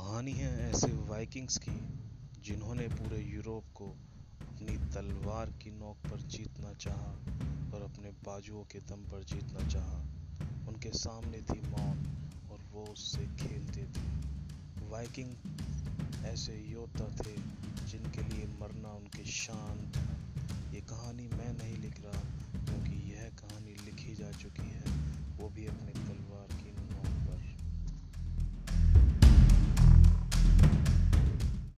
कहानी है ऐसे वाइकिंग्स की, जिन्होंने पूरे यूरोप को अपनी तलवार की नोक पर जीतना चाहा और अपने बाजुओं के दम पर जीतना चाहा। उनके सामने थी मौत और वो उससे खेलते थे। वाइकिंग ऐसे योद्धा थे जिनके लिए मरना उनकी शान ये कहानी